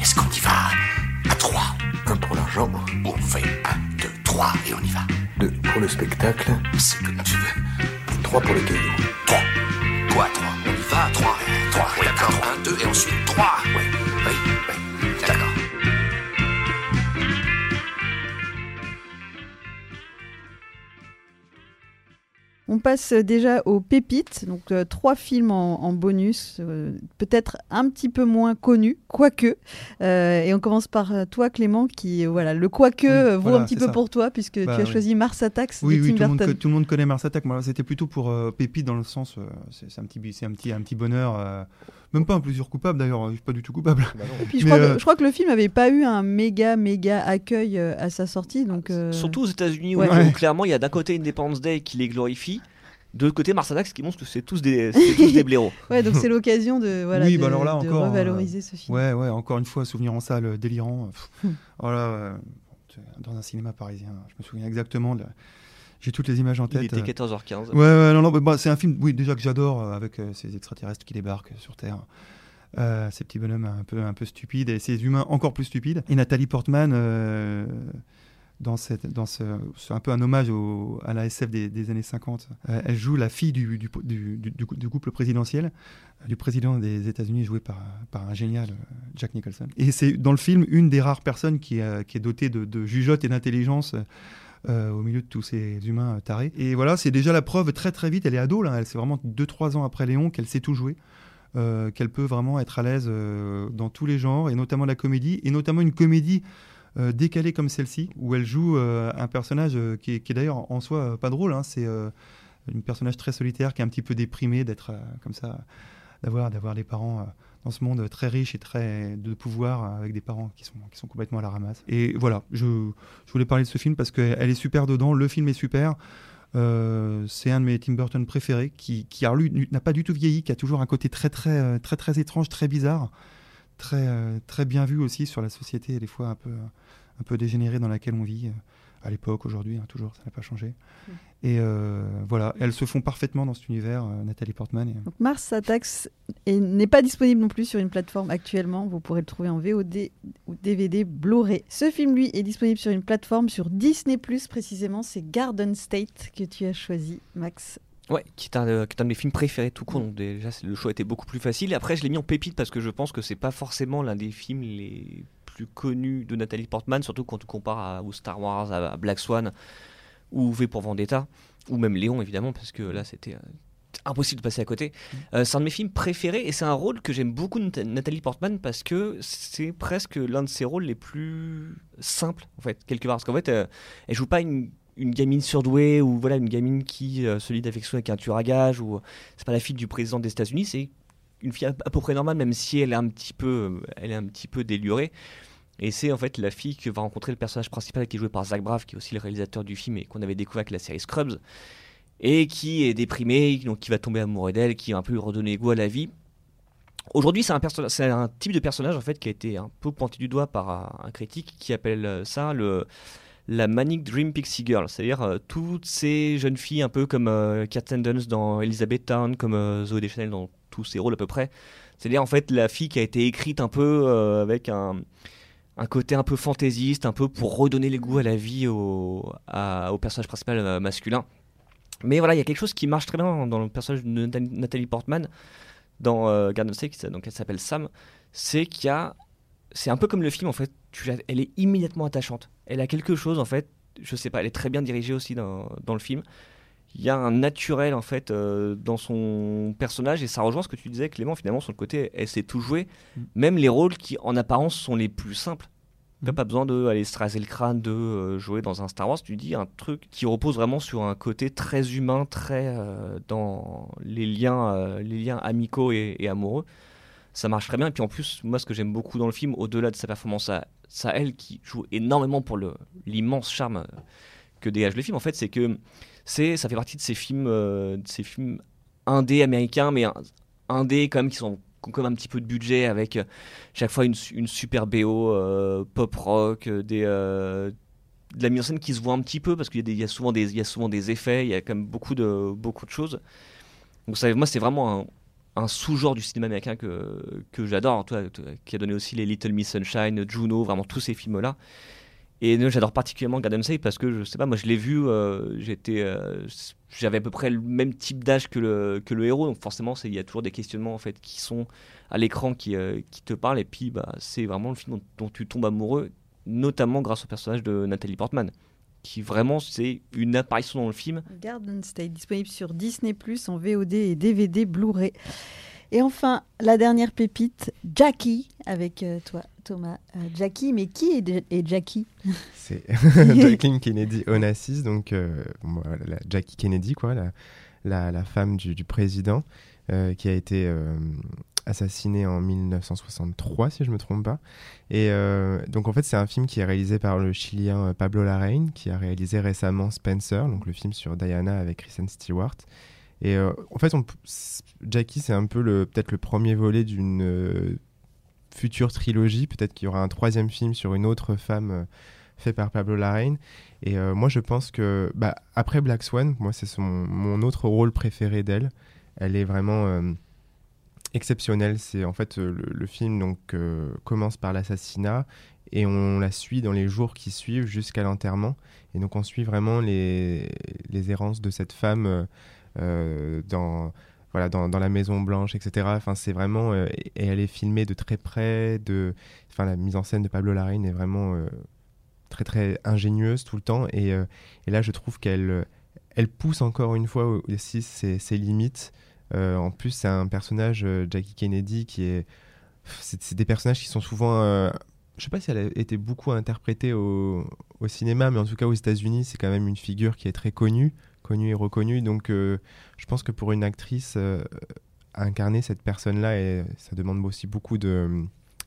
Est-ce qu'on y va à 3 Un pour l'argent. On fait 1, 2, 3 et on y va. Deux pour le spectacle. C'est comme tu veux. Trois pour les cailloux. 3. Quoi 3 On y va 3. 3. Oui, d'accord. 1, 2 et ensuite 3. Oui, oui, oui. On passe déjà aux pépites, donc euh, trois films en, en bonus, euh, peut-être un petit peu moins connus, quoique. Euh, et on commence par toi, Clément, qui, voilà, le quoique Oui, vaut voilà, un petit peu ça. pour toi, puisque Bah, tu as oui. choisi Mars Attacks Oui, de oui, Tim tout le, monde, Burton. co- tout le monde connaît Mars Attack. Moi, c'était plutôt pour euh, Pépite dans le sens, euh, c'est un petit, un petit, un petit bonheur. euh, même pas un plaisir coupable d'ailleurs. Je suis pas du tout coupable. Et puis je, crois que, je crois que le film n'avait pas eu un méga, méga accueil à sa sortie. Donc, euh, Surtout aux États-Unis, où, Ouais. où clairement il y a d'un côté Independence Day qui les glorifie, de l'autre côté Mars Attacks qui montre que c'est tous des, c'est tous des blaireaux. ouais, donc c'est l'occasion de, voilà, Oui, de, bah alors là, de encore, revaloriser ce film. Ouais, ouais. Encore une fois, souvenir en salle euh, délirant. Hmm. Voilà. euh, dans un cinéma parisien. Je me souviens exactement. de- J'ai toutes les images en Il tête. était euh. 14h15. Ouais, ouais, non, non, bah, bah, c'est un film, oui, déjà que j'adore, euh, avec euh, ces extraterrestres qui débarquent sur Terre. Euh, ces petits bonhommes un peu, un peu stupides et ces humains encore plus stupides. Et Nathalie Portman, euh, dans, un peu un hommage à la SF des, années 50. Euh, elle joue la fille du, couple présidentiel, euh, du président des États-Unis, joué par, un génial euh, Jack Nicholson. Et c'est dans le film une des rares personnes qui, est dotée de, de jugeote et d'intelligence. au milieu de tous ces humains tarés. Et voilà, c'est déjà la preuve très très vite. Elle est ado, là. C'est vraiment 2-3 ans après Léon qu'elle sait tout jouer. qu'elle peut vraiment être à l'aise dans tous les genres, et notamment la comédie, et notamment une comédie euh, décalée comme celle-ci, où elle joue euh, un personnage euh, qui est, d'ailleurs en soi pas drôle. hein. c'est un personnage très solitaire, qui est un petit peu déprimé d'être comme ça, d'avoir d'avoir des parents dans ce monde très riche et très de pouvoir, avec des parents qui sont, qui sont complètement à la ramasse. Et voilà, je, voulais parler de ce film parce qu'elle elle est super dedans, le film est super. C'est un de mes Tim Burton préférés qui, qui n'a pas du tout vieilli, qui a toujours un côté très très très très, étrange, très bizarre, très euh, très bien vu aussi sur la société, des fois un peu un peu dégénérée dans laquelle on vit euh, à l'époque, aujourd'hui, hein, toujours, ça n'a pas changé. Et euh, voilà, elles se font parfaitement dans cet univers, euh, Nathalie Portman. Et, Donc Mars Attacks est- n'est pas disponible non plus sur une plateforme actuellement. Vous pourrez le trouver en VOD ou DVD Blu-ray. Ce film, lui, est disponible sur une plateforme sur Disney+, précisément. C'est Garden State que tu as choisi, Max. Ouais, qui est, un, euh, qui est un de mes films préférés tout court, donc déjà le choix était beaucoup plus facile. Après, je l'ai mis en pépite parce que je pense que c'est pas forcément l'un des films les plus connus de Nathalie Portman, surtout quand tu compares à, Star Wars, à, à Black Swan, ou V pour Vendetta, ou même Léon évidemment, parce que là c'était euh, impossible de passer à côté. Euh, c'est un de mes films préférés et c'est un rôle que j'aime beaucoup de Nat- Nathalie Portman parce que c'est presque l'un de ses rôles les plus simples en fait, quelque part. Parce qu'en fait, euh, elle joue pas une une gamine surdouée ou voilà une gamine qui euh, se lie d'affection avec un tueur à gages ou c'est pas la fille du président des États-Unis c'est une fille à, à peu près normale même si elle est un petit peu euh, elle est un petit peu délurée et c'est en fait la fille que va rencontrer le personnage principal qui est joué par Zach Braff qui est aussi le réalisateur du film et qu'on avait découvert avec la série Scrubs et qui est déprimé donc qui va tomber amoureux d'elle qui va un peu lui redonner goût à la vie Aujourd'hui, c'est un, type de personnage en fait qui a été un peu pointé du doigt par un, critique qui appelle euh, ça le, la Manic Dream Pixie Girl, c'est-à-dire euh, toutes ces jeunes filles un peu comme euh, Kirsten Dunst dans Elizabeth Town, comme euh, Zoé Deschanel dans tous ses rôles à peu près. C'est-à-dire en fait la fille qui a été écrite un peu euh, avec un, un côté un peu fantaisiste, un peu pour redonner les goûts à la vie au, au personnage principal masculin. Mais voilà, il y a quelque chose qui marche très bien dans le personnage de Nathalie- Portman dans euh, Garden State, donc elle s'appelle Sam, c'est qu'il y a, c'est un peu comme le film en fait, tu elle est immédiatement attachante. Elle a quelque chose en fait, je sais pas, elle est très bien dirigée aussi dans, dans le film. Il y a un naturel en fait euh, dans son personnage et ça rejoint ce que tu disais Clément finalement sur le côté, elle sait tout jouer, Mm. même les rôles qui en apparence sont les plus simples. Tu n'as Mm. pas besoin de aller se raser le crâne, de euh, jouer dans un Star Wars. Tu dis un truc qui repose vraiment sur un côté très humain, très euh, dans les liens, euh, les liens amicaux et, et amoureux. Ça marche très bien. Et puis en plus, moi, ce que j'aime beaucoup dans le film, au-delà de sa performance à, à elle, qui joue énormément pour l'immense charme que dégage le film, en fait, c'est que c'est, ça fait partie de ces films, de ces films indés américains, mais indés quand même qui sont même un petit peu de budget avec euh, chaque fois une, une super BO euh, pop rock, euh, des, de la mise en scène qui se voit un petit peu parce qu'il y, y a souvent des y a souvent des effets, il y a quand même beaucoup de beaucoup de choses. Donc ça, moi c'est vraiment un, un sous-genre du cinéma américain que, que j'adore, qui a donné aussi les Little Miss Sunshine, Juno, vraiment tous ces films-là. Et j'adore particulièrement Garden State parce que je sais pas, moi je l'ai vu, euh, j'étais, euh, j'avais à peu près le même type d'âge que le, que le héros, donc forcément il y a toujours des questionnements en fait qui sont à l'écran qui, euh, qui te parlent et puis bah, c'est vraiment le film dont, dont tu tombes amoureux, notamment grâce au personnage de Nathalie Portman, qui vraiment c'est une apparition dans le film. Garden State, disponible sur Disney Plus en VOD et DVD Blu-ray. Et enfin, la dernière pépite, Jackie, avec toi, Thomas. Euh, Jackie, mais qui est, est Jackie? C'est Jacqueline Kennedy Onassis, donc euh, voilà, la Jackie Kennedy, quoi, la, la, la femme du, du président, euh, qui a été assassinée en 1963, si je ne me trompe pas. Et donc, en fait, c'est un film qui est réalisé par le Chilien Pablo Larraín, qui a réalisé récemment Spencer, donc le film sur Diana avec Kristen Stewart. Et euh, en fait, on Jackie, c'est un peu le peut-être le premier volet d'une euh, future trilogie. Peut-être qu'il y aura un troisième film sur une autre femme euh, fait par Pablo Larraín. Et euh, moi, je pense que bah, après Black Swan, moi, c'est mon autre rôle préféré d'elle. Elle est vraiment euh, exceptionnelle. C'est en fait le, film donc commence par l'assassinat et on la suit dans les jours qui suivent jusqu'à l'enterrement. Et donc on suit vraiment les, errances de cette femme dans voilà dans, la Maison Blanche, etc. Enfin c'est vraiment euh, et elle est filmée de très près. De enfin la mise en scène de Pablo Larraín est vraiment euh, très très ingénieuse tout le temps. Et, euh, et là je trouve qu'elle elle pousse encore une fois aussi ses, ses limites. En plus, c'est un personnage, Jackie Kennedy, qui est. C'est des personnages qui sont souvent. je sais pas si elle a été beaucoup interprétée au, au cinéma, mais en tout cas aux États-Unis, c'est quand même une figure qui est très connue, connue et reconnue. Donc, euh, je pense que pour une actrice, euh, incarner cette personne-là, et ça demande aussi beaucoup de.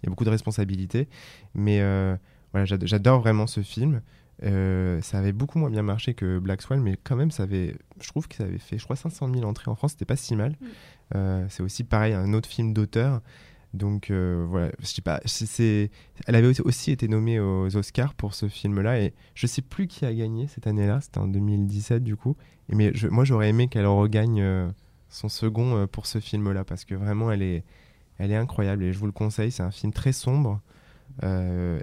Il y a beaucoup de responsabilités. Mais euh, voilà, j'ad- j'adore vraiment ce film. Ça avait beaucoup moins bien marché que Black Swan, mais quand même, ça avait, je trouve que ça avait fait, je crois, 500 000 entrées en France, c'était pas si mal. Euh, c'est aussi pareil, un autre film d'auteur. Donc euh, voilà, je sais pas, c'est- elle avait aussi- été nommée aux Oscars pour ce film-là, et je sais plus qui a gagné cette année-là, c'était en 2017 du coup. Mais moi, j'aurais aimé qu'elle regagne euh, son second euh, pour ce film-là, parce que vraiment, elle est, elle est incroyable, et je vous le conseille, c'est un film très sombre,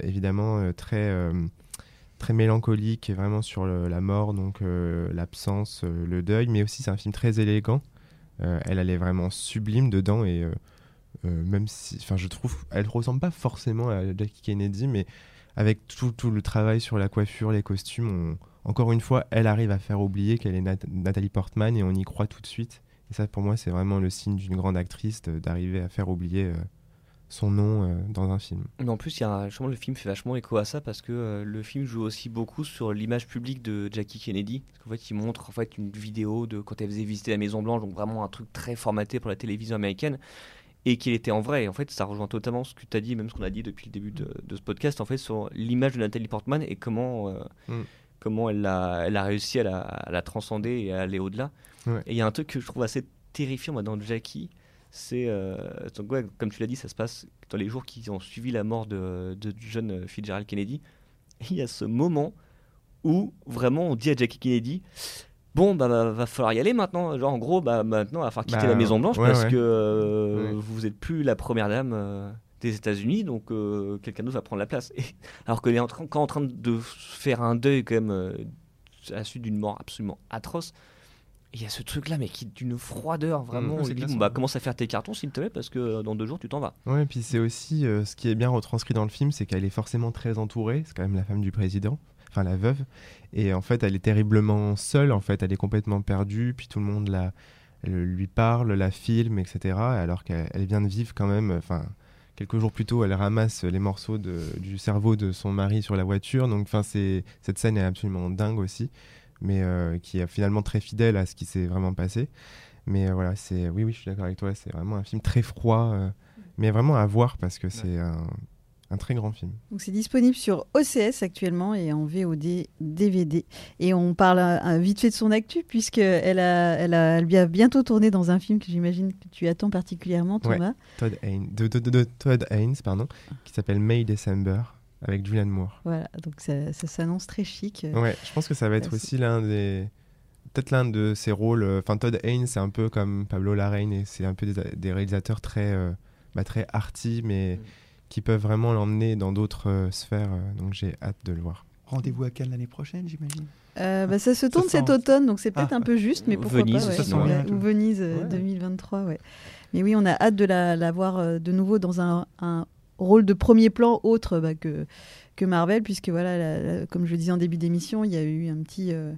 évidemment très très mélancolique et vraiment sur la mort, donc l'absence, le deuil, mais aussi c'est un film très élégant. Elle, elle est vraiment sublime dedans et même si, enfin, je trouve, elle ressemble pas forcément à Jackie Kennedy, mais avec tout, tout le travail sur la coiffure, les costumes, encore une fois, elle arrive à faire oublier qu'elle est Nat- Nathalie Portman et on y croit tout de suite. Et ça, pour moi, c'est vraiment le signe d'une grande actrice d'arriver à faire oublier euh, son nom euh, dans un film. Mais en plus, y a, justement, le film fait vachement écho à ça parce que euh, le film joue aussi beaucoup sur l'image publique de Jackie Kennedy. Parce fait, il montre en fait une vidéo de quand elle faisait visiter la Maison Blanche, donc vraiment un truc très formaté pour la télévision américaine, et qu'il était en vrai. Et en fait, ça rejoint totalement ce que tu as dit, même ce qu'on a dit depuis le début de, de ce podcast, en fait, sur l'image de Nathalie Portman et comment, euh, Mm. comment elle, a, elle a réussi à la, à la transcender et à aller au-delà. Ouais. Et il y a un truc que je trouve assez terrifiant moi, dans Jackie, c'est euh, ouais, comme tu l'as dit, ça se passe dans les jours qui ont suivi la mort de, de du jeune Fitzgerald Kennedy. Et il y a ce moment où vraiment on dit à Jackie Kennedy Bon, bah, va, va falloir y aller maintenant. Genre, en gros, bah, maintenant, il va falloir quitter Bah, la Maison Blanche ouais, parce ouais. que euh, Ouais. vous n'êtes plus la première dame euh, des États-Unis, donc euh, quelqu'un d'autre va prendre la place. Et, alors qu'elle est en train, quand en train de faire un deuil, quand même, à la suite d'une mort absolument atroce. Il y a ce truc-là, mais qui est d'une froideur, vraiment. Mmh, on lui dit, bon, bah, commence à faire tes cartons, s'il te plaît, parce que dans deux jours, tu t'en vas. Ouais, et puis c'est aussi ce qui est bien retranscrit dans le film, c'est qu'elle est forcément très entourée. C'est quand même la femme du président, enfin la veuve. Et en fait, elle est terriblement seule. En fait, elle est complètement perdue. Puis tout le monde la, lui parle, la filme, etc. Alors qu'elle elle vient de vivre quand même. Enfin, quelques jours plus tôt, elle ramasse les morceaux de- du cerveau de son mari sur la voiture. Donc, enfin, c'est cette scène est absolument dingue aussi, mais euh, qui est finalement très fidèle à ce qui s'est vraiment passé. Mais euh, voilà, c'est oui, oui, je suis d'accord avec toi. C'est vraiment un film très froid, euh, mais vraiment à voir parce que c'est un, un très grand film. Donc c'est disponible sur OCS actuellement et en VOD DVD. Et on parle euh, vite fait de son actu puisqu'elle a, elle a, elle a bientôt tourné dans un film que j'imagine que tu attends particulièrement, Ouais. Thomas. Todd Haynes, de, de- de- de Todd Haynes, pardon, qui s'appelle May December avec Julianne Moore. Voilà, donc ça, ça s'annonce très chic. Ouais, je pense que ça va être c'est- aussi l'un des peut-être l'un de ses rôles. euh, Enfin, Todd Haynes, c'est un peu comme Pablo Larraín et c'est un peu des, des réalisateurs très, euh, bah, très arty, mais Mm. Qui peuvent vraiment l'emmener dans d'autres euh, sphères. euh, donc j'ai hâte de le voir. Rendez-vous à Cannes l'année prochaine, j'imagine? Euh, bah, ça se tourne cet automne, donc c'est peut-être Ah, un peu juste, mais Ou pourquoi Venise, pas. ça ouais. sent Ouais, bien. Ou Venise euh, Ouais. 2023, ouais. Mais oui, on a hâte de la, la voir de nouveau dans un, un rôle de premier plan autre bah, que, que Marvel, puisque voilà, la- la- comme je le disais en début d'émission, il y a eu un petit. euh,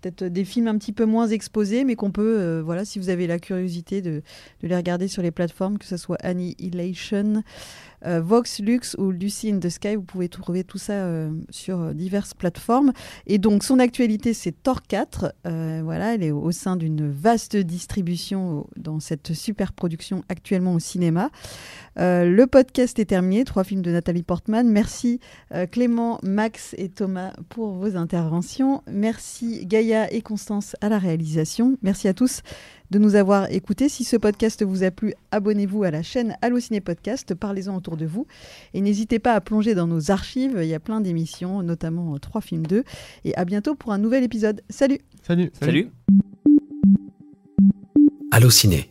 Peut-être des films un petit peu moins exposés, mais qu'on peut, euh, voilà, si vous avez la curiosité de, les regarder sur les plateformes, que ce soit Annihilation, euh, Vox Lux ou Lucy in the Sky, vous pouvez trouver tout ça euh, sur euh, diverses plateformes. Et donc, son actualité, c'est Thor 4. Euh, voilà, elle est au sein d'une vaste distribution dans cette super production actuellement au cinéma. Le podcast est terminé. Trois films de Nathalie Portman. Merci Clément, Max et Thomas pour vos interventions. Merci Et Constance à la réalisation. Merci à tous de nous avoir écoutés. Si ce podcast vous a plu, abonnez-vous à la chaîne Allociné Podcast, parlez-en autour de vous. Et n'hésitez pas à plonger dans nos archives, il y a plein d'émissions, notamment euh, 3 films 2. Et à bientôt pour un nouvel épisode. Salut Salut Salut. Allociné,